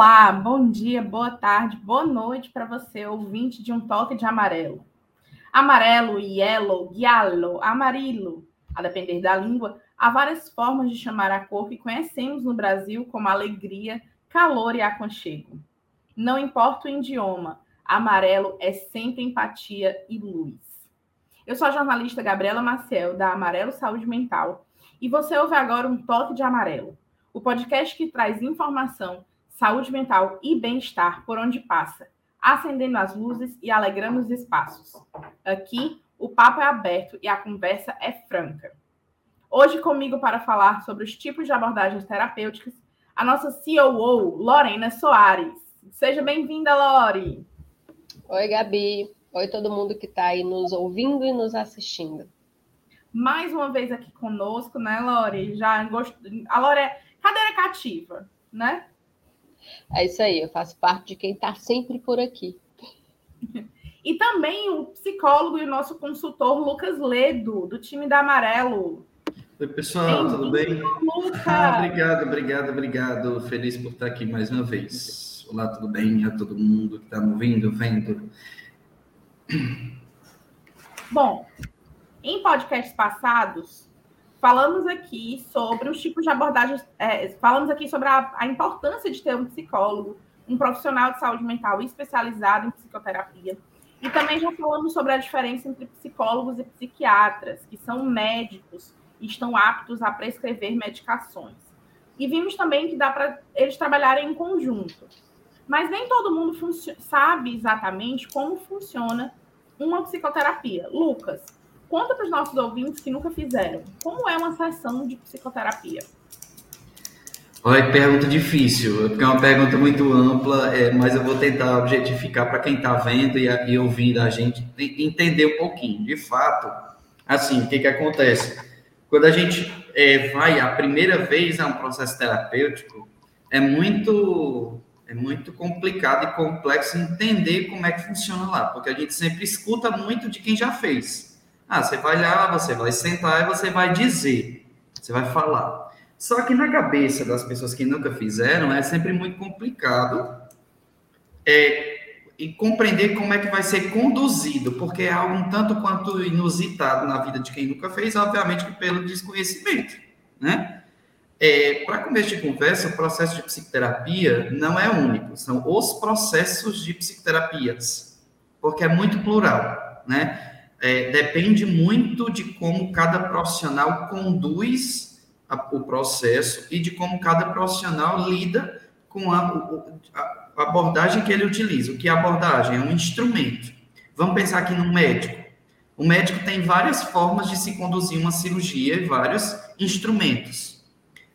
Olá, bom dia, boa tarde, boa noite para você, ouvinte de um toque de amarelo. Amarelo, yellow, giallo, amarilo, a depender da língua, há várias formas de chamar a cor que conhecemos no Brasil como alegria, calor e aconchego. Não importa o idioma, amarelo é sempre empatia e luz. Eu sou a jornalista Gabriela Maciel, da Amarelo Saúde Mental, e você ouve agora um Toque de Amarelo, o podcast que traz informação, saúde mental e bem-estar por onde passa, acendendo as luzes e alegrando os espaços. Aqui, o papo é aberto e a conversa é franca. Hoje, comigo para falar sobre os tipos de abordagens terapêuticas, a nossa COO, Lorena Soares. Seja bem-vinda, Lore! Oi, Gabi. Oi, todo mundo que está aí nos ouvindo e nos assistindo. Mais uma vez aqui conosco, né, Lore? Já gost... A Lore é cadeira cativa, né? É isso aí, eu faço parte de quem está sempre por aqui. E também o psicólogo e o nosso consultor Lucas Ledo, do time da Amarelo. Oi, pessoal, tudo bem? Ah, obrigado, obrigado, obrigado. Feliz por estar aqui mais uma vez. Olá, tudo bem? A todo mundo que está me ouvindo, vendo. Bom, em podcasts passados, falamos aqui sobre os tipos de abordagens, é, falamos aqui sobre a, a, importância de ter um psicólogo, um profissional de saúde mental especializado em psicoterapia. E também já falamos sobre a diferença entre psicólogos e psiquiatras, que são médicos e estão aptos a prescrever medicações. E vimos também que dá para eles trabalharem em conjunto. Mas nem todo mundo sabe exatamente como funciona uma psicoterapia. Lucas, conta para os nossos ouvintes que nunca fizeram. Como é uma sessão de psicoterapia? Olha, pergunta difícil, porque é uma pergunta muito ampla, é, mas eu vou tentar objetificar para quem está vendo e, e, ouvindo a gente entender um pouquinho. De fato, assim, o que, que acontece? Quando a gente é, vai a primeira vez a um processo terapêutico, é muito é muito complicado e complexo entender como é que funciona lá, porque a gente sempre escuta muito de quem já fez. Ah, você vai lá, você vai sentar e você vai dizer, você vai falar. Só que na cabeça das pessoas que nunca fizeram, é sempre muito complicado é, e compreender como é que vai ser conduzido, porque é algo um tanto quanto inusitado na vida de quem nunca fez, obviamente pelo desconhecimento, né? É, Para começo de conversa, o processo de psicoterapia não é único, são os processos de psicoterapias, porque é muito plural, né? É, depende muito de como cada profissional conduz a, o processo e de como cada profissional lida com a, a, a abordagem que ele utiliza. O que é abordagem? É um instrumento. Vamos pensar aqui no médico. O médico tem várias formas de se conduzir uma cirurgia e vários instrumentos.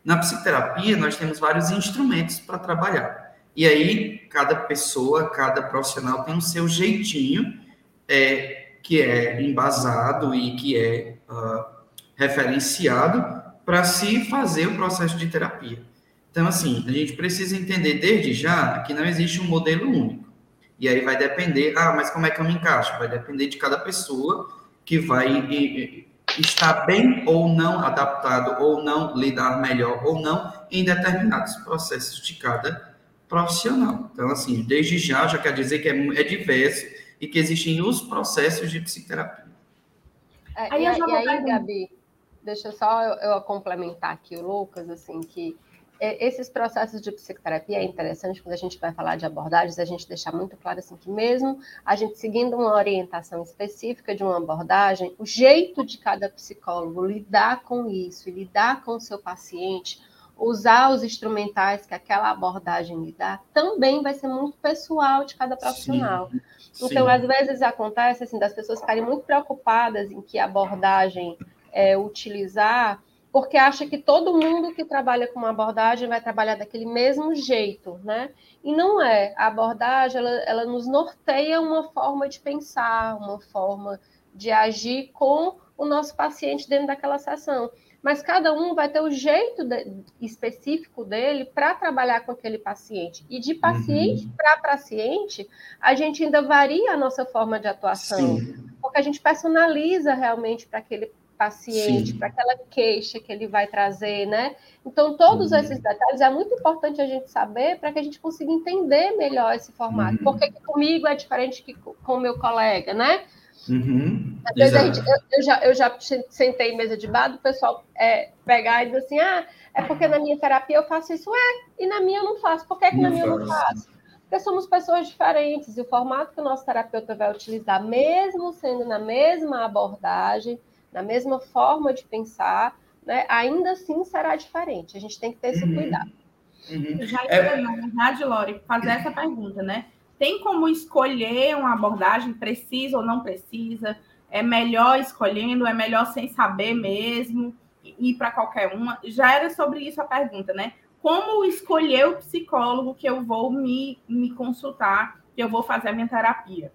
Na psicoterapia, nós temos vários instrumentos para trabalhar. E aí, cada pessoa, cada profissional tem o seu jeitinho, é, que é embasado e que é uh, referenciado para se fazer o processo de terapia. Então, assim, a gente precisa entender desde já que não existe um modelo único. E aí vai depender, ah, mas como é que eu me encaixo? Vai depender de cada pessoa que vai está bem ou não adaptado, ou não lidar melhor ou não em determinados processos de cada profissional. Então, assim, desde já já quer dizer que é, é diverso e que existem os processos de psicoterapia. É, aí, e, aí, e aí, Gabi, deixa só eu, eu complementar aqui o Lucas, assim, que é, esses processos de psicoterapia é interessante quando a gente vai falar de abordagens, a gente deixar muito claro assim que mesmo a gente seguindo uma orientação específica de uma abordagem, o jeito de cada psicólogo lidar com isso, lidar com o seu paciente, usar os instrumentais que aquela abordagem lhe dá, também vai ser muito pessoal de cada profissional. Sim, então, sim. às vezes acontece assim das pessoas ficarem muito preocupadas em que abordagem é, utilizar porque acha que todo mundo que trabalha com uma abordagem vai trabalhar daquele mesmo jeito, né? E não é. A abordagem, ela, ela nos norteia uma forma de pensar, uma forma de agir com o nosso paciente dentro daquela sessão. Mas cada um vai ter o jeito de, específico dele para trabalhar com aquele paciente. E de paciente uhum. para paciente, a gente ainda varia a nossa forma de atuação, Sim. porque a gente personaliza realmente para aquele paciente, para aquela queixa que ele vai trazer, né? Então, todos uhum. esses detalhes é muito importante a gente saber para que a gente consiga entender melhor esse formato. Uhum. Porque comigo é diferente que com o meu colega, né? Uhum. Às vezes gente, eu, eu, já, eu já sentei em mesa de bar do pessoal é, pegar e dizer assim: ah, é porque na minha terapia eu faço isso, é, e na minha eu não faço. Por que, que na minha eu não faço? Porque somos pessoas diferentes e o formato que o nosso terapeuta vai utilizar, mesmo sendo na mesma abordagem, na mesma forma de pensar, né, ainda assim será diferente. A gente tem que ter esse uhum. cuidado. Uhum. Já é... na verdade, Lore, fazer essa pergunta, né? Tem como escolher uma abordagem precisa ou não precisa? É melhor escolhendo? É melhor sem saber mesmo? Ir para qualquer uma? Já era sobre isso a pergunta, né? Como escolher o psicólogo que eu vou me, me consultar, que eu vou fazer a minha terapia?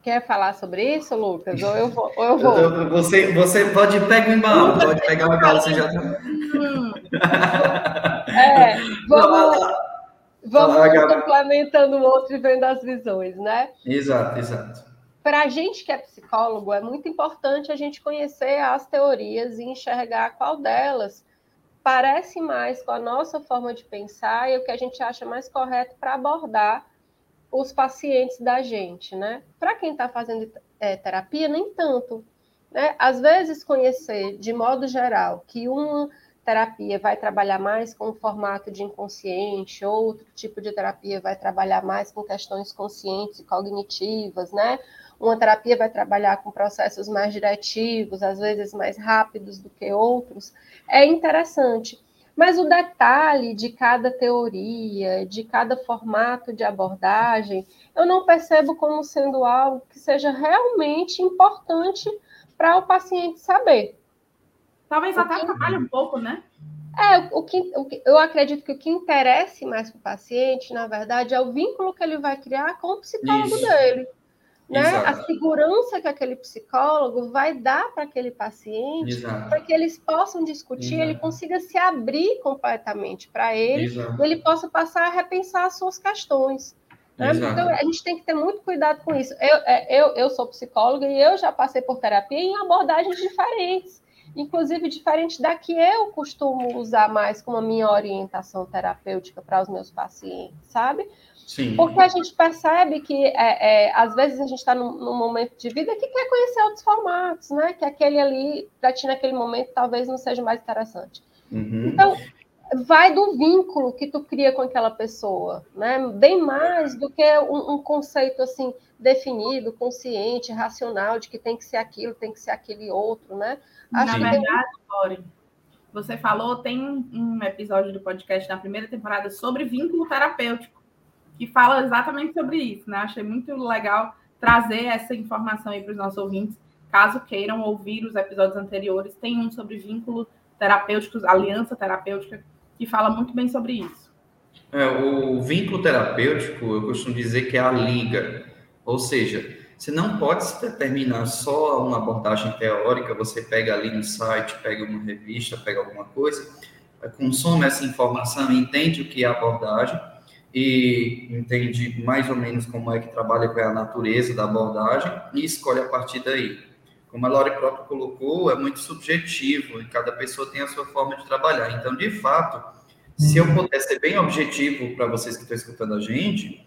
Quer falar sobre isso, Lucas? Ou eu vou? Ou eu vou? Você, você pode pegar o embalo, pode pegar o embalo, você já tá. Hum. é, vamos, vamos complementando o outro e vendo as visões, né? Exato, exato. Para a gente que é psicólogo, é muito importante a gente conhecer as teorias e enxergar qual delas parece mais com a nossa forma de pensar e o que a gente acha mais correto para abordar os pacientes da gente, né? Para quem está fazendo é, terapia, nem tanto. Né? Às vezes, conhecer de modo geral que uma terapia vai trabalhar mais com o formato de inconsciente, outro tipo de terapia vai trabalhar mais com questões conscientes e cognitivas, né? Uma terapia vai trabalhar com processos mais diretivos, às vezes mais rápidos do que outros. É interessante. Mas o detalhe de cada teoria, de cada formato de abordagem, eu não percebo como sendo algo que seja realmente importante para o paciente saber. Talvez até atrapalhe um pouco, né? É, o que, o que, eu acredito que o que interessa mais para o paciente, na verdade, é o vínculo que ele vai criar com o psicólogo Isso. dele né? A segurança que aquele psicólogo vai dar para aquele paciente, para que eles possam discutir, Exato. ele consiga se abrir completamente para ele, Exato. e ele possa passar a repensar as suas questões. Né? Então, a gente tem que ter muito cuidado com isso. Eu, é, eu, eu sou psicóloga e eu já passei por terapia em abordagens diferentes, inclusive diferente da que eu costumo usar mais como a minha orientação terapêutica para os meus pacientes, sabe? Sim. Porque a gente percebe que, é, é, às vezes, a gente está num, num, momento de vida que quer conhecer outros formatos, né? Que aquele ali, para ti, naquele momento, talvez não seja mais interessante. Uhum. Então, vai do vínculo que tu cria com aquela pessoa, né? Bem mais do que um, um conceito, assim, definido, consciente, racional, de que tem que ser aquilo, tem que ser aquele outro, né? Acho Na verdade, tem... você falou, tem um episódio do podcast na primeira temporada sobre vínculo terapêutico que fala exatamente sobre isso, né? Achei muito legal trazer essa informação aí para os nossos ouvintes, caso queiram ouvir os episódios anteriores. Tem um sobre vínculos terapêuticos, aliança terapêutica, que fala muito bem sobre isso. É, o vínculo terapêutico, eu costumo dizer que é a liga, ou seja, você não pode se determinar só uma abordagem teórica, você pega ali no site, pega uma revista, pega alguma coisa, consome essa informação, entende o que é abordagem, e entende mais ou menos como é que trabalha, com a natureza da abordagem e escolhe a partir daí. Como a Laura próprio colocou, é muito subjetivo e cada pessoa tem a sua forma de trabalhar. Então, de fato, se eu puder ser bem objetivo para vocês que estão escutando a gente,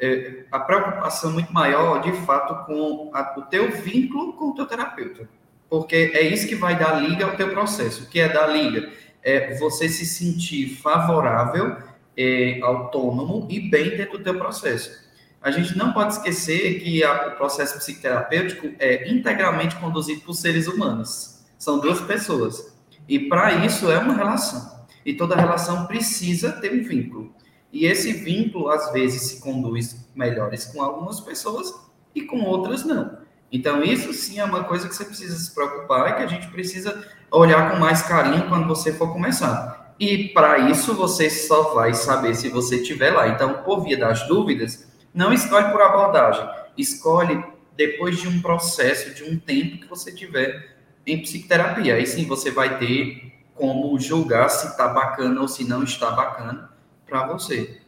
é, a preocupação muito maior, de fato, com a, o teu vínculo com o teu terapeuta. Porque é isso que vai dar liga ao teu processo. O que é dar liga? É você se sentir favorável é, autônomo e bem dentro do teu processo. A gente não pode esquecer que a, o processo psicoterapêutico é integralmente conduzido por seres humanos. São duas pessoas. E para isso é uma relação. E toda relação precisa ter um vínculo. E esse vínculo, às vezes, se conduz melhores com algumas pessoas e com outras não. Então, isso sim é uma coisa que você precisa se preocupar e que a gente precisa olhar com mais carinho quando você for começar. E para isso você só vai saber se você estiver lá. Então, por via das dúvidas, não escolhe por abordagem, escolhe depois de um processo, de um tempo que você tiver em psicoterapia. Aí sim você vai ter como julgar se está bacana ou se não está bacana para você.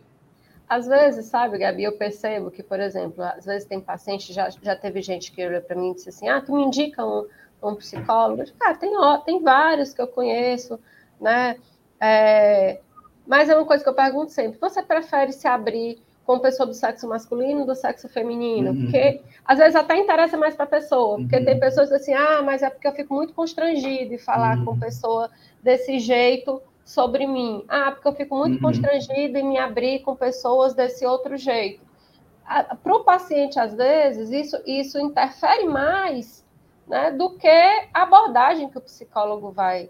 às vezes, sabe, Gabi, eu percebo que, por exemplo, às vezes tem paciente, já, já teve gente que olhou para mim e disse assim, ah, tu me indica um, um psicólogo? Cara, tem, ó, tem vários que eu conheço, né? É, mas é uma coisa que eu pergunto sempre, você prefere se abrir com pessoa do sexo masculino ou do sexo feminino? Uhum. Porque às vezes até interessa mais para a pessoa, porque uhum. tem pessoas que assim, ah, mas é porque eu fico muito constrangido em falar uhum. com pessoa desse jeito, sobre mim. Ah, porque eu fico muito uhum. constrangida em me abrir com pessoas desse outro jeito. Para o paciente, às vezes, isso, isso interfere mais né, do que a abordagem que o psicólogo vai,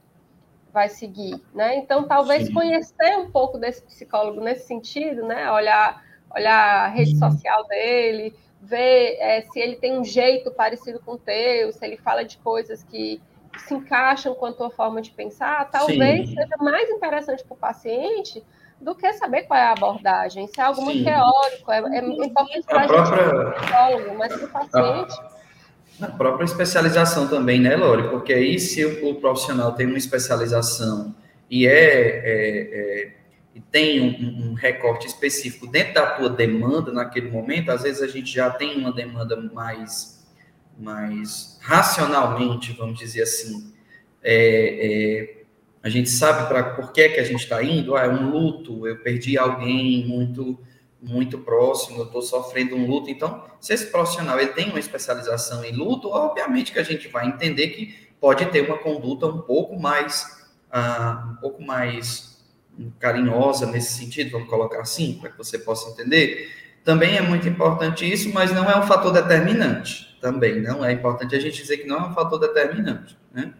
vai seguir. Né? Então, talvez Sim. conhecer um pouco desse psicólogo nesse sentido, né? olhar, olhar a rede uhum. social dele, ver é, se ele tem um jeito parecido com o teu, se ele fala de coisas que se encaixam com a tua forma de pensar, talvez Sim. seja mais interessante para o paciente do que saber qual é a abordagem. Isso é algo Sim. muito teórico, é, é importante para a própria... psicólogo, mas para o paciente... A, a própria especialização também, né, Lore? Porque aí se o, o profissional tem uma especialização e é, é, é e tem um, um, recorte específico dentro da tua demanda naquele momento, às vezes a gente já tem uma demanda mais mais racionalmente, vamos dizer assim, é, é, a gente sabe para por que, que a gente está indo, ah, é um luto, eu perdi alguém muito muito próximo, eu estou sofrendo um luto. Então, se esse profissional ele tem uma especialização em luto, obviamente que a gente vai entender que pode ter uma conduta um pouco mais uh, um pouco mais carinhosa nesse sentido, vamos colocar assim, para que você possa entender. Também é muito importante isso, mas não é um fator determinante também, não é importante a gente dizer que não é um fator determinante, né?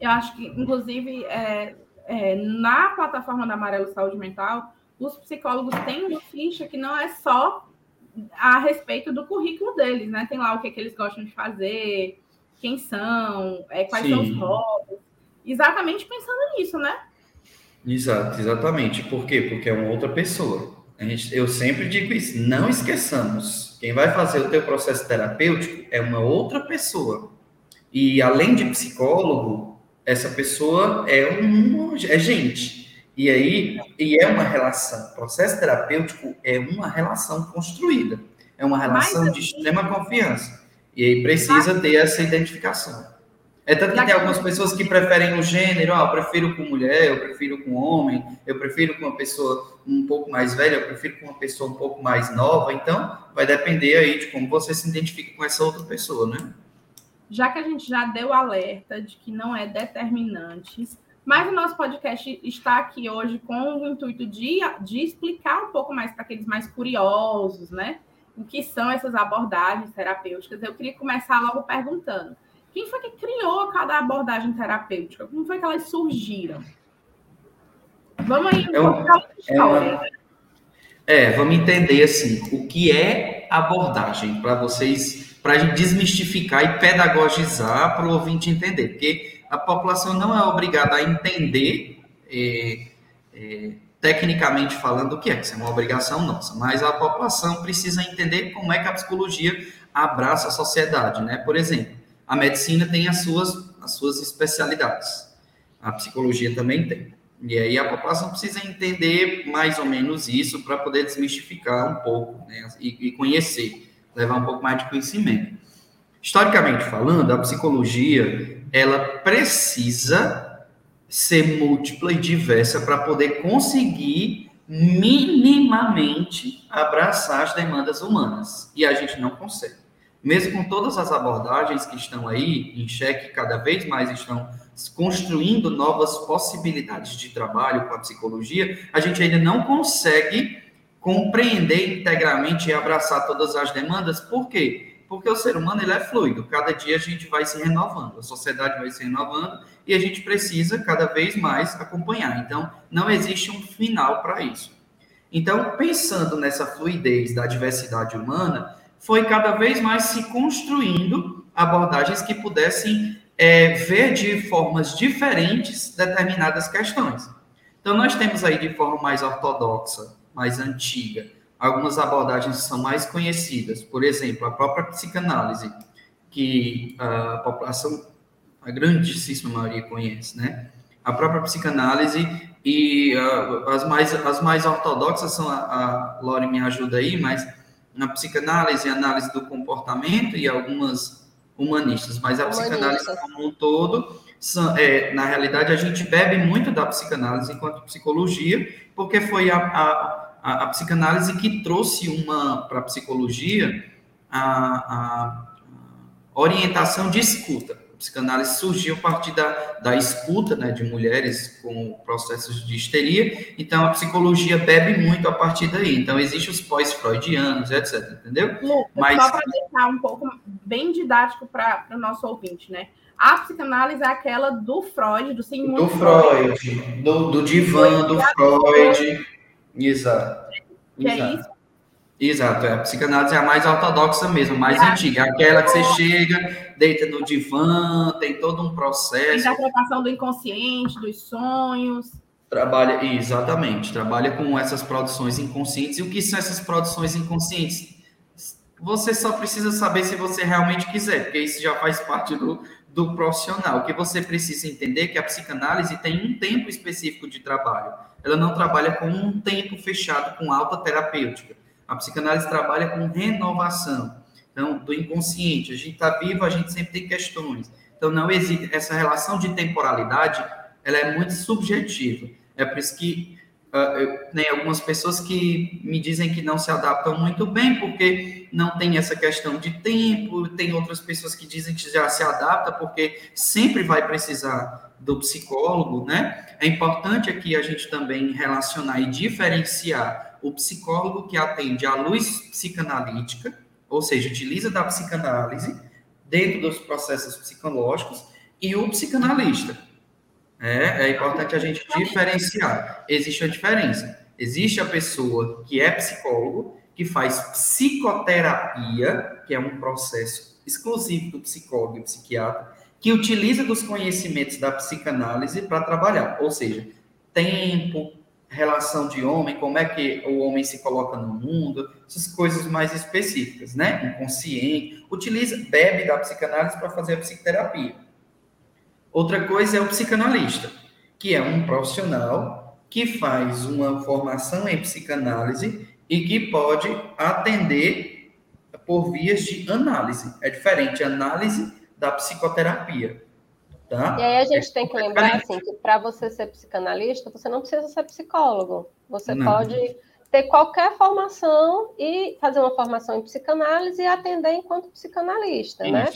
Eu acho que, inclusive, é, é, na plataforma da Amarelo Saúde Mental, os psicólogos têm uma ficha que não é só a respeito do currículo deles, né? Tem lá o que, é que eles gostam de fazer, quem são, é, quais Sim. são os hobbies. Exatamente pensando nisso, né? Exato, exatamente. Por quê? Porque é uma outra pessoa. Eu sempre digo isso, não esqueçamos, quem vai fazer o teu processo terapêutico é uma outra pessoa. E além de psicólogo, essa pessoa é um é gente. E aí, e é uma relação. O processo terapêutico é uma relação construída. É uma relação Mas, de extrema confiança. E aí precisa ter essa identificação. É tanto que tem algumas pessoas que preferem o gênero, ah, eu prefiro com mulher, eu prefiro com homem, eu prefiro com uma pessoa um pouco mais velha, eu prefiro com uma pessoa um pouco mais nova. Então, vai depender aí de como você se identifica com essa outra pessoa, né? Já que a gente já deu alerta de que não é determinante, mas o nosso podcast está aqui hoje com o intuito de, de explicar um pouco mais para aqueles mais curiosos, né? O que são essas abordagens terapêuticas. Eu queria começar logo perguntando quem foi que criou cada abordagem terapêutica? Como foi que elas surgiram? Vamos aí, é, um, é, é, vamos entender assim, o que é abordagem para vocês, para a gente desmistificar e pedagogizar para o ouvinte entender, porque a população não é obrigada a entender é, é, tecnicamente falando o que é, que isso é uma obrigação nossa, mas a população precisa entender como é que a psicologia abraça a sociedade, né? Por exemplo, a medicina tem as suas, as suas especialidades. A psicologia também tem. E aí a população precisa entender mais ou menos isso para poder desmistificar um pouco né, e, e, conhecer, levar um pouco mais de conhecimento. Historicamente falando, a psicologia ela precisa ser múltipla e diversa para poder conseguir minimamente abraçar as demandas humanas. E a gente não consegue mesmo com todas as abordagens que estão aí em xeque, cada vez mais estão construindo novas possibilidades de trabalho com a psicologia, a gente ainda não consegue compreender integralmente e abraçar todas as demandas. Por quê? Porque o ser humano ele é fluido. Cada dia a gente vai se renovando, a sociedade vai se renovando e a gente precisa cada vez mais acompanhar. Então, não existe um final para isso. Então, pensando nessa fluidez da diversidade humana, foi cada vez mais se construindo abordagens que pudessem é, ver de formas diferentes determinadas questões. Então, nós temos aí de forma mais ortodoxa, mais antiga, algumas abordagens que são mais conhecidas. Por exemplo, a própria psicanálise, que a população, a grandíssima maioria conhece, né? A própria psicanálise, E uh, as, mais, as mais ortodoxas são, a, a Lore me ajuda aí, mas na psicanálise, análise do comportamento e algumas humanistas, mas a Humanista. psicanálise como um todo, é, na realidade, a gente bebe muito da psicanálise enquanto psicologia, porque foi a, a, a, a psicanálise que trouxe uma para a psicologia a, orientação de escuta psicanálise surgiu a partir da, da escuta né, de mulheres com processos de histeria, então a psicologia bebe muito a partir daí. Então, existem os pós-freudianos, etc. Entendeu? Lucas, Mas... Só para deixar um pouco bem didático para o nosso ouvinte, né? A psicanálise é aquela do Freud, do Sigmund Do Freud, do, do divã, do Freud. Exato. Que Exato. é isso Exato, é. a psicanálise é a mais ortodoxa mesmo, mais é. antiga, aquela que você chega, deita no divã, tem todo um processo. Interpretação do inconsciente, dos sonhos. Trabalha, exatamente, trabalha com essas produções inconscientes. E o que são essas produções inconscientes? Você só precisa saber se você realmente quiser, porque isso já faz parte do, do profissional. O que você precisa entender é que a psicanálise tem um tempo específico de trabalho. Ela não trabalha com um tempo fechado com alta terapêutica a psicanálise trabalha com renovação. Então, do inconsciente, a gente está vivo, a gente sempre tem questões. Então, não existe essa relação de temporalidade, ela é muito subjetiva. É por isso que uh, tem algumas pessoas que me dizem que não se adaptam muito bem, porque não tem essa questão de tempo, tem outras pessoas que dizem que já se adapta, porque sempre vai precisar do psicólogo, né? É importante aqui a gente também relacionar e diferenciar o psicólogo que atende à luz psicanalítica, ou seja, utiliza da psicanálise dentro dos processos psicológicos, e o psicanalista. É, é importante a gente diferenciar. Existe a diferença. Existe a pessoa que é psicólogo, que faz psicoterapia, que é um processo exclusivo do psicólogo e psiquiatra, que utiliza dos conhecimentos da psicanálise para trabalhar, ou seja, tempo, relação de homem, como é que o homem se coloca no mundo, essas coisas mais específicas, né? Inconsciente. Utiliza, bebe da psicanálise para fazer a psicoterapia. Outra coisa é o psicanalista, que é um profissional que faz uma formação em psicanálise e que pode atender por vias de análise. É diferente análise da psicoterapia. Tá? E aí a gente tem que lembrar assim, que para você ser psicanalista, você não precisa ser psicólogo. Você não. pode ter qualquer formação e fazer uma formação em psicanálise e atender enquanto psicanalista, né?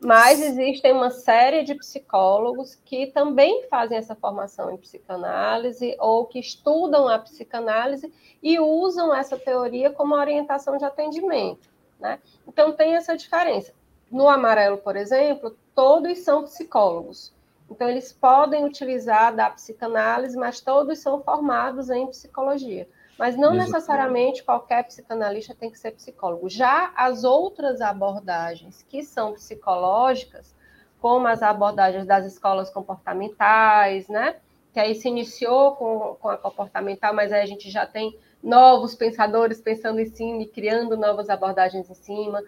Mas existem uma série de psicólogos que também fazem essa formação em psicanálise ou que estudam a psicanálise e usam essa teoria como orientação de atendimento, né? Então tem essa diferença. No amarelo, por exemplo, todos são psicólogos. Então, eles podem utilizar da psicanálise, mas todos são formados em psicologia. Mas não Exatamente. necessariamente qualquer psicanalista tem que ser psicólogo. Já as outras abordagens que são psicológicas, como as abordagens das escolas comportamentais, né? Que aí se iniciou com, com a comportamental, mas aí a gente já tem novos pensadores pensando em cima e criando novas abordagens em cima.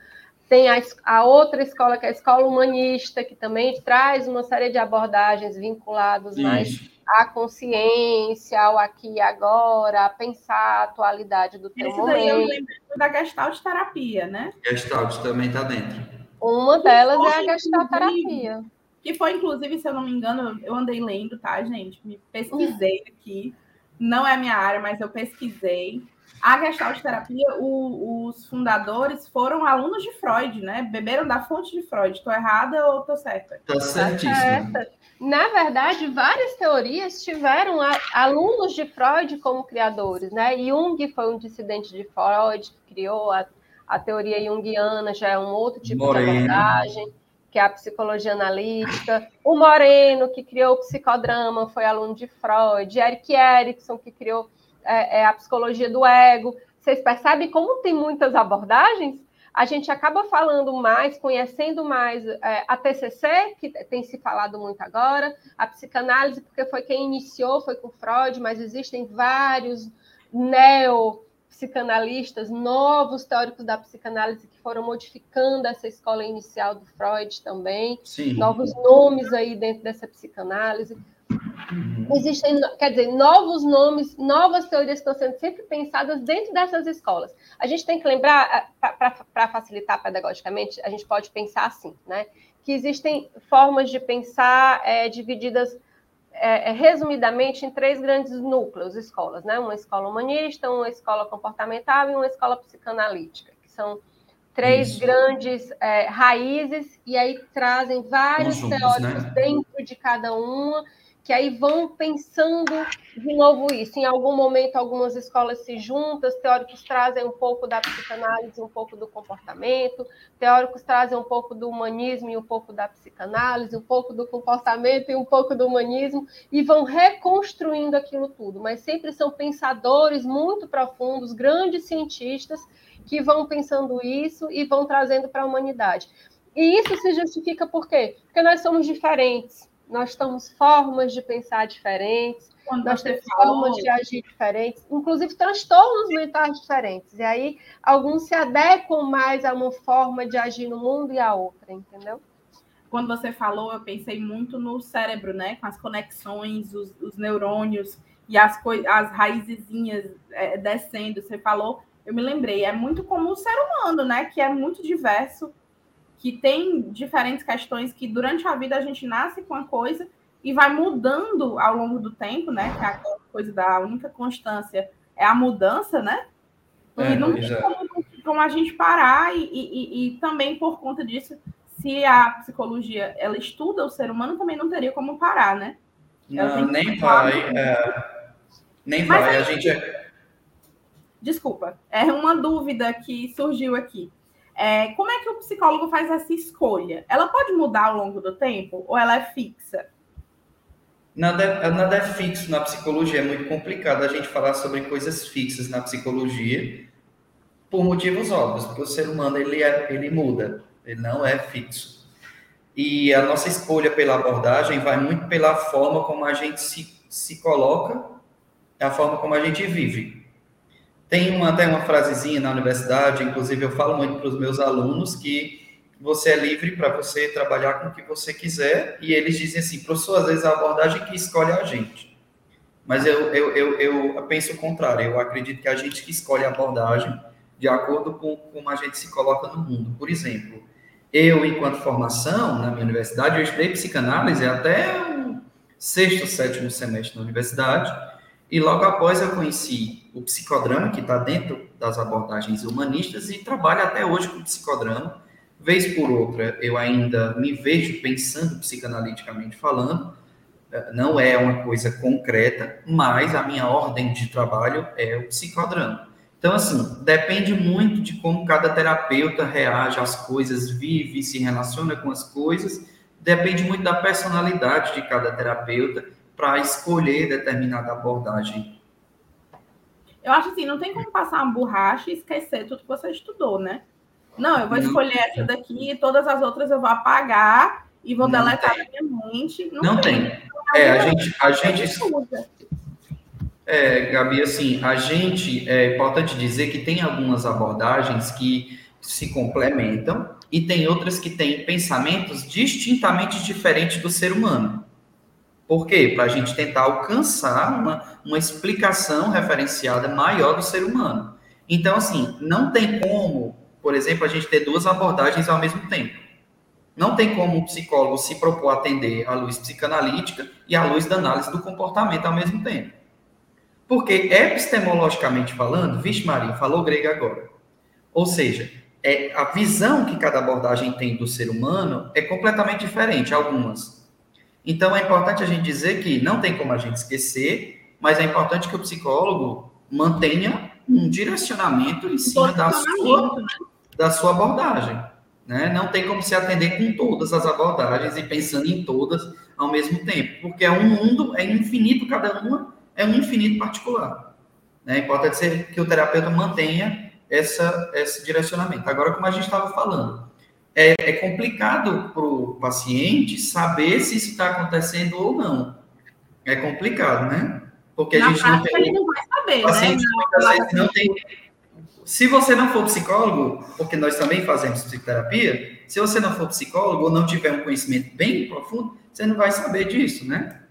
Tem a, a, outra escola, que é a escola humanista, que também traz uma série de abordagens vinculadas mais à consciência, ao aqui e agora, a pensar a atualidade do teu Esse momento. Daí eu lembro da Gestalt terapia, né? Gestalt também está dentro. Uma delas é a Gestalt terapia. Que foi, inclusive, se eu não me engano, eu andei lendo, tá, gente? Me pesquisei aqui. Não é a minha área, mas eu pesquisei. A Gestalt terapia, o, os fundadores foram alunos de Freud, né? Beberam da fonte de Freud. Estou errada ou estou certa? Está certíssimo. Na verdade, várias teorias tiveram alunos de Freud como criadores, né? Jung foi um dissidente de Freud, que criou a, a teoria junguiana, já é um outro tipo Moreno. de abordagem, que é a psicologia analítica. O Moreno, que criou o psicodrama, foi aluno de Freud. Eric Erickson, que criou é, é a psicologia do ego. Vocês percebem como tem muitas abordagens? A gente acaba falando mais, conhecendo mais é, a TCC, que tem se falado muito agora, a psicanálise, porque foi quem iniciou, foi com Freud, mas existem vários neo-psicanalistas, novos teóricos da psicanálise que foram modificando essa escola inicial do Freud também, Sim. novos nomes aí dentro dessa psicanálise. Uhum. Existem, quer dizer, novos nomes, novas teorias estão sendo sempre pensadas dentro dessas escolas. A gente tem que lembrar, para facilitar pedagogicamente, a gente pode pensar assim, né? Que existem formas de pensar é, divididas é, é, resumidamente em três grandes núcleos, escolas, né? Uma escola humanista, uma escola comportamental e uma escola psicanalítica, que são três Isso. grandes é, raízes, e aí trazem vários Conjuntos, teóricos né? dentro de cada uma que aí vão pensando de novo isso. Em algum momento, algumas escolas se juntam, teóricos trazem um pouco da psicanálise, um pouco do comportamento, teóricos trazem um pouco do humanismo e um pouco da psicanálise, um pouco do comportamento e um pouco do humanismo, e vão reconstruindo aquilo tudo. Mas sempre são pensadores muito profundos, grandes cientistas, que vão pensando isso e vão trazendo para a humanidade. E isso se justifica por quê? Porque nós somos diferentes nós temos formas de pensar diferentes, Quando nós temos falou... formas de agir diferentes, inclusive transtornos mentais diferentes. E aí, alguns se adequam mais a uma forma de agir no mundo e a outra, entendeu? Quando você falou, eu pensei muito no cérebro, né? Com as conexões, os, os neurônios e as, as raizezinhas é, descendo. Você falou, eu me lembrei, é muito como o ser humano, né? Que é muito diverso que tem diferentes questões que durante a vida a gente nasce com a coisa e vai mudando ao longo do tempo, né? Que é aquela coisa da única constância é a mudança, né? E é, não tem como, como, a gente parar, e, e, e, também por conta disso, se a psicologia ela estuda o ser humano, também não teria como parar, né? não, nem vai. É, nem Mas vai. Aí, a gente é... Desculpa, é uma dúvida que surgiu aqui. É, como é que o psicólogo faz essa escolha? Ela pode mudar ao longo do tempo ou ela é fixa? Nada, é, nada é fixo na psicologia, é muito complicado a gente falar sobre coisas fixas na psicologia por motivos óbvios, porque o ser humano ele, é, ele muda, ele não é fixo. E a nossa escolha pela abordagem vai muito pela forma como a gente se, se coloca, a forma como a gente vive. Tem uma, até uma frasezinha na universidade, inclusive eu falo muito para os meus alunos que você é livre para você trabalhar com o que você quiser, e eles dizem assim, professor, às vezes a abordagem que escolhe a gente. Mas eu, eu, eu, eu penso o contrário, eu acredito que a gente que escolhe a abordagem de acordo com como a gente se coloca no mundo. Por exemplo, eu, enquanto formação na minha universidade, eu estudei psicanálise até o sexto, sétimo semestre na universidade, e logo após eu conheci o psicodrama, que está dentro das abordagens humanistas, e trabalho até hoje com psicodrama. Vez por outra, eu ainda me vejo pensando psicanaliticamente falando, é, não é uma coisa concreta, mas a minha ordem de trabalho é o psicodrama. Então, assim, depende muito de como cada terapeuta reage às coisas, vive, se relaciona com as coisas, depende muito da personalidade de cada terapeuta para escolher determinada abordagem. Eu acho assim, não tem como passar uma borracha e esquecer tudo que você estudou, né? Não, eu vou não, escolher essa daqui e todas as outras eu vou apagar e vou deletar da minha mente. Não, não tem. tem. É, a gente, a gente é, Gabi, assim, a gente é importante dizer que tem algumas abordagens que se complementam e tem outras que têm pensamentos distintamente diferentes do ser humano. Por quê? Para a gente tentar alcançar uma, uma explicação referenciada maior do ser humano. Então, assim, não tem como, por exemplo, a gente ter duas abordagens ao mesmo tempo. Não tem como um psicólogo se propor atender à luz psicanalítica e à luz da análise do comportamento ao mesmo tempo. Porque, epistemologicamente falando, vixe Maria, falou grego agora. Ou seja, é, a visão que cada abordagem tem do ser humano é completamente diferente, algumas então, é importante a gente dizer que não tem como a gente esquecer, mas é importante que o psicólogo mantenha um direcionamento em cima da sua, da sua abordagem. Né? Não tem como se atender com todas as abordagens e pensando em todas ao mesmo tempo, porque é um mundo, é infinito cada uma, é um infinito particular. Né? É importante que o terapeuta mantenha essa, esse direcionamento. Agora, como a gente estava falando, é, é complicado para o paciente saber se isso está acontecendo ou não. É complicado, né? Porque Na a gente não tem. Ele não vai saber, o paciente né? muitas vezes não tem. Se você não for psicólogo, porque nós também fazemos psicoterapia, se você não for psicólogo ou não tiver um conhecimento bem profundo, você não vai saber disso, né?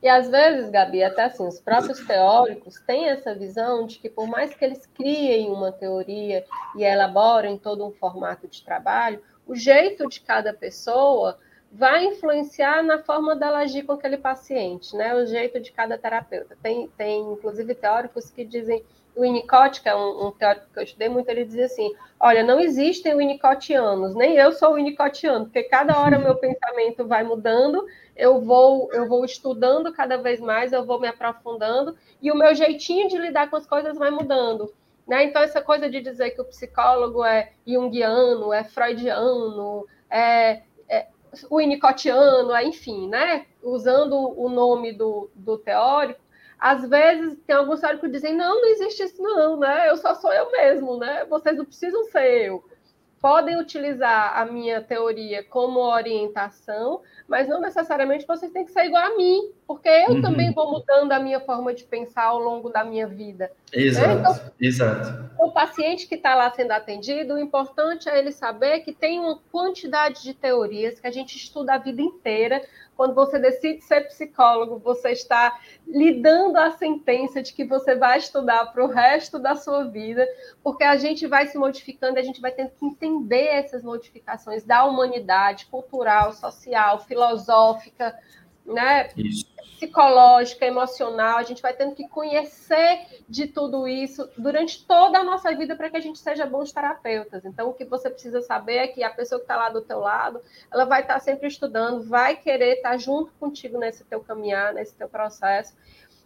E às vezes, Gabi, até assim, os próprios teóricos têm essa visão de que, por mais que eles criem uma teoria e elaborem todo um formato de trabalho, o jeito de cada pessoa vai influenciar na forma dela agir com aquele paciente, né? O jeito de cada terapeuta. Tem, tem inclusive, teóricos que dizem o Winnicott, que é um, um, teórico que eu estudei muito, ele dizia assim: olha, não existem Winnicottianos, nem eu sou Winnicottiano, porque cada hora meu pensamento vai mudando, eu vou, eu vou estudando cada vez mais, eu vou me aprofundando, e o meu jeitinho de lidar com as coisas vai mudando. Né? Então, essa coisa de dizer que o psicólogo é junguiano, é freudiano, é, é winnicottiano, é, enfim, né? usando o nome do, do teórico, às vezes tem alguns teóricos que dizem, não, não existe isso não, né? Eu só sou eu mesmo, né? Vocês não precisam ser eu. Podem utilizar a minha teoria como orientação, mas não necessariamente vocês têm que ser igual a mim, porque eu uhum. também vou mudando a minha forma de pensar ao longo da minha vida. Exato, né? então, exato. O paciente que está lá sendo atendido, o importante é ele saber que tem uma quantidade de teorias que a gente estuda a vida inteira, quando você decide ser psicólogo, você está lidando a sentença de que você vai estudar para o resto da sua vida, porque a gente vai se modificando, a gente vai tendo que entender essas modificações da humanidade, cultural, social, filosófica, né? Isso psicológica, emocional, a gente vai tendo que conhecer de tudo isso durante toda a nossa vida para que a gente seja bons terapeutas. Então, o que você precisa saber é que a pessoa que está lá do teu lado, ela vai estar tá sempre estudando, vai querer estar tá junto contigo nesse teu caminhar, nesse teu processo.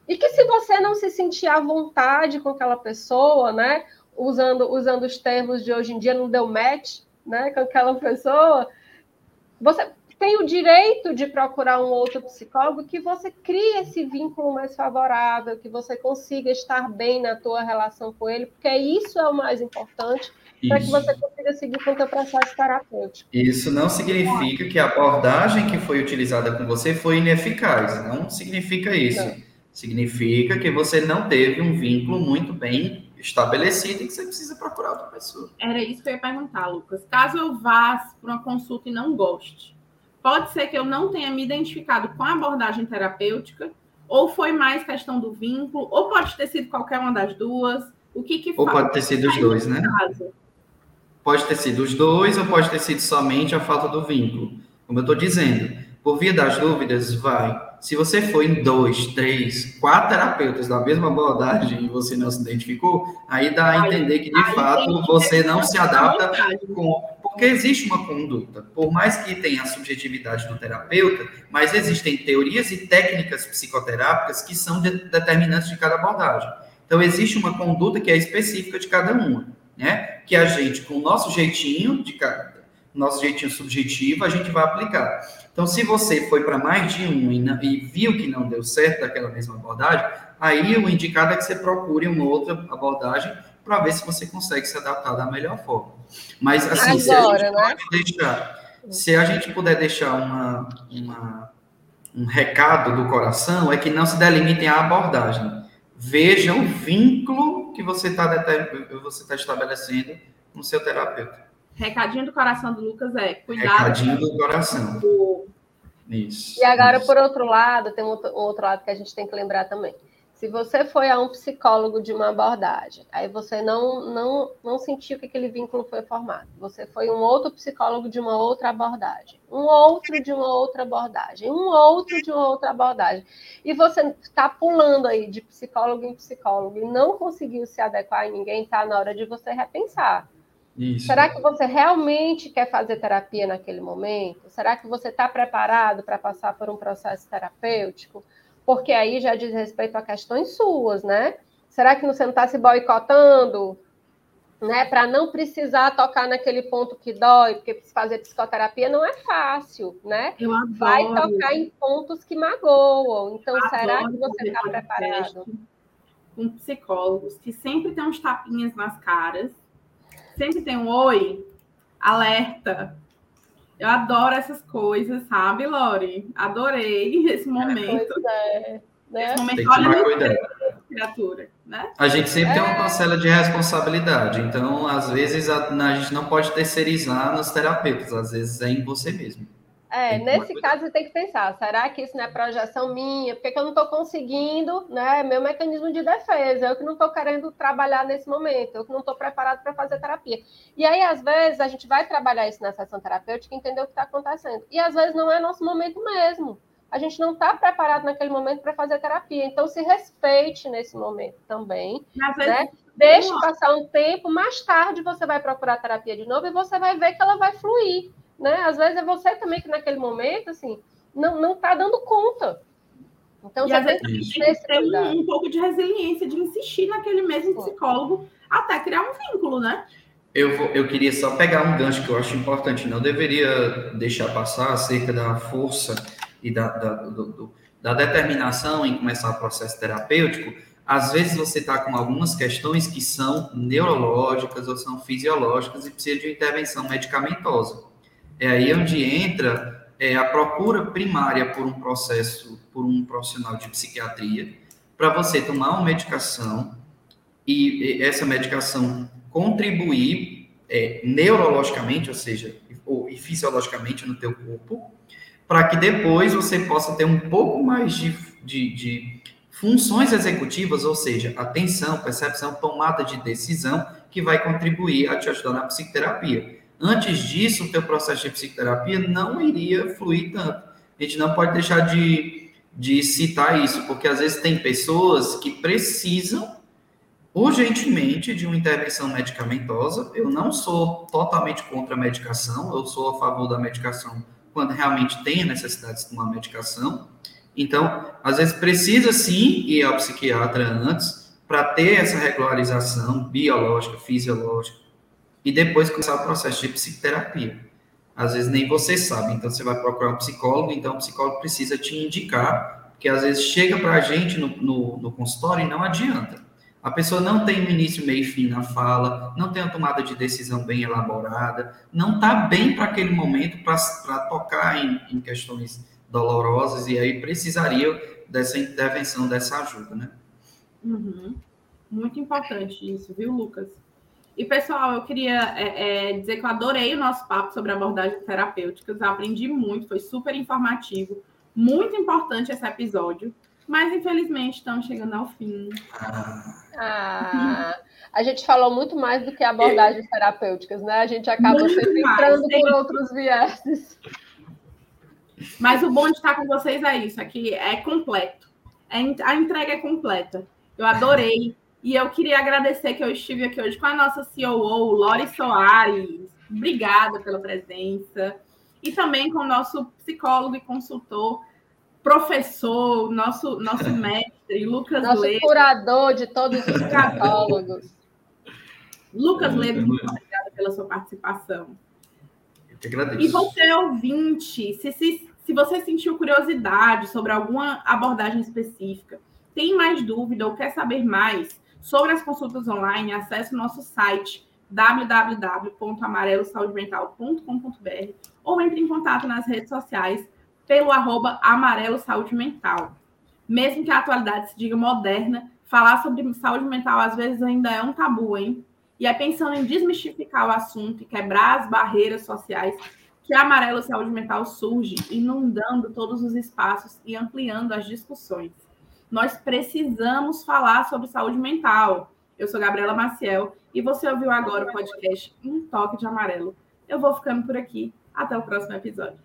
E que se você não se sentir à vontade com aquela pessoa, né, usando, usando os termos de hoje em dia, não deu match, né, com aquela pessoa, você tem o direito de procurar um outro psicólogo que você crie esse vínculo mais favorável, que você consiga estar bem na tua relação com ele, porque isso é o mais importante para que você consiga seguir com o teu processo terapêutico. Isso não significa que a abordagem que foi utilizada com você foi ineficaz, não significa isso. Não. Significa que você não teve um vínculo muito bem estabelecido e que você precisa procurar outra pessoa. Era isso que eu ia perguntar, Lucas. Caso eu vá para uma consulta e não goste, Pode ser que eu não tenha me identificado com a abordagem terapêutica, ou foi mais questão do vínculo, ou pode ter sido qualquer uma das duas. O que que Ou pode ter sido os dois, né? Caso? Pode ter sido os dois, ou pode ter sido somente a falta do vínculo. Como eu estou dizendo, por via das dúvidas, vai. Se você for em dois, três, quatro terapeutas da mesma abordagem e você não se identificou, aí dá a entender que, de fato, você não se adapta com porque existe uma conduta, por mais que tenha a subjetividade do terapeuta, mas existem teorias e técnicas psicoterápicas que são de, determinantes de cada abordagem. Então, existe uma conduta que é específica de cada uma, né? Que a gente, com o nosso jeitinho, de cada, nosso jeitinho subjetivo, a gente vai aplicar. Então, se você foi para mais de um e, e, viu que não deu certo daquela mesma abordagem, aí o indicado é que você procure uma outra abordagem para ver se você consegue se adaptar da melhor forma. Mas, assim, Agora, se, a gente né? deixar, se a gente puder deixar uma, uma, um recado do coração, é que não se delimitem à abordagem. Veja o vínculo que você está você tá estabelecendo com o seu terapeuta. Recadinho do coração do Lucas é cuidado. Recadinho do coração. Isso. E agora, isso. por outro lado, tem um outro lado que a gente tem que lembrar também. Se você foi a um psicólogo de uma abordagem, aí você não, não, não sentiu que aquele vínculo foi formado. Você foi um outro psicólogo de uma outra abordagem, um outro de uma outra abordagem, um outro de uma outra abordagem. E você está pulando aí de psicólogo em psicólogo e não conseguiu se adequar em ninguém, está na hora de você repensar. Isso. Será que você realmente quer fazer terapia naquele momento? Será que você está preparado para passar por um processo terapêutico? Porque aí já diz respeito a questões suas, né? Será que você não está se boicotando, né? Para não precisar tocar naquele ponto que dói, porque fazer psicoterapia não é fácil, né? Vai tocar em pontos que magoam. Então, será que você está preparado? Com psicólogos que sempre tem uns tapinhas nas caras, sempre tem um oi, alerta, eu adoro essas coisas, sabe, Lori? Adorei esse momento. Pois é. Né? Esse momento, tem que tomar cuidado. Criatura, né? A gente sempre é... tem uma é. parcela de responsabilidade, então, às vezes, a, a gente não pode terceirizar nos terapeutas, às vezes é em você mesmo. É, nesse caso você tem que pensar, será que isso não é projeção minha? Porque eu não estou conseguindo, né? Meu mecanismo de defesa, eu que não estou querendo trabalhar nesse momento, eu que não estou preparado para fazer terapia. E aí, às vezes, a gente vai trabalhar isso na sessão terapêutica e entender o que está acontecendo. E às vezes não é nosso momento mesmo. A gente não está preparado naquele momento para fazer terapia. Então, se respeite nesse momento também. Né? Deixe passar um tempo, mais tarde você vai procurar terapia de novo e você vai ver que ela vai fluir né? Às vezes é você também que naquele momento, assim, não, não tá dando conta. Então, e às vezes tem que ter um, um, pouco de resiliência, de insistir naquele mesmo psicólogo até criar um vínculo, né? Eu, vou, eu queria só pegar um gancho que eu acho importante, não deveria deixar passar acerca da força e da, da, do, do, da determinação em começar o processo terapêutico. Às vezes você está com algumas questões que são neurológicas ou são fisiológicas e precisa de intervenção medicamentosa. É aí onde entra é, a procura primária por um processo, por um profissional de psiquiatria, para você tomar uma medicação e, essa medicação contribuir é, neurologicamente, ou seja, ou, e fisiologicamente no teu corpo, para que depois você possa ter um pouco mais de, de, de funções executivas, ou seja, atenção, percepção, tomada de decisão, que vai contribuir a te ajudar na psicoterapia. Antes disso, o teu processo de psicoterapia não iria fluir tanto. A gente não pode deixar de, de citar isso, porque às vezes tem pessoas que precisam urgentemente de uma intervenção medicamentosa. Eu não sou totalmente contra a medicação, eu sou a favor da medicação quando realmente tem a necessidade de tomar medicação. Então, às vezes precisa sim ir ao psiquiatra antes para ter essa regularização biológica, fisiológica, e depois começar o processo de psicoterapia. Às vezes nem você sabe, então você vai procurar um psicólogo, então o psicólogo precisa te indicar, porque às vezes chega para a gente no, no, no, consultório e não adianta. A pessoa não tem um início, meio e fim na fala, não tem uma tomada de decisão bem elaborada, não está bem para aquele momento para tocar em, em questões dolorosas, e aí precisaria dessa intervenção, dessa ajuda, né? Uhum. Muito importante isso, viu, Lucas? E, pessoal, eu queria é, é, dizer que eu adorei o nosso papo sobre abordagens terapêuticas. Eu aprendi muito, foi super informativo. Muito importante esse episódio. Mas, infelizmente, estamos chegando ao fim. Ah, a gente falou muito mais do que abordagens terapêuticas, né? A gente acaba sempre entrando por outros vieses. Mas o bom de estar com vocês é isso, aqui é completo. É, a entrega é completa. Eu adorei e eu queria agradecer que eu estive aqui hoje com a nossa COO, Lori Soares. Obrigada pela presença. E também com o nosso psicólogo e consultor, professor, nosso, nosso mestre, Lucas nosso Nosso curador de todos os psicólogos. Lucas Ledo, muito obrigada pela sua participação. Eu que agradeço. E você, ouvinte, se, se, se você sentiu curiosidade sobre alguma abordagem específica, tem mais dúvida ou quer saber mais, Sobre as consultas online, acesse o nosso site www.amarelosaudemental.com.br ou entre em contato nas redes sociais pelo arroba Amarelo Saúde Mental. Mesmo que a atualidade se diga moderna, falar sobre saúde mental às vezes ainda é um tabu, hein? E é pensando em desmistificar o assunto e quebrar as barreiras sociais que a Amarelo Saúde Mental surge, inundando todos os espaços e ampliando as discussões nós precisamos falar sobre saúde mental. Eu sou Gabriela Maciel e você ouviu agora o podcast Um Toque de Amarelo. Eu vou ficando por aqui. Até o próximo episódio.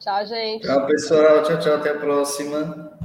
Tchau, gente. Tchau, pessoal. Tchau, tchau. Até a próxima.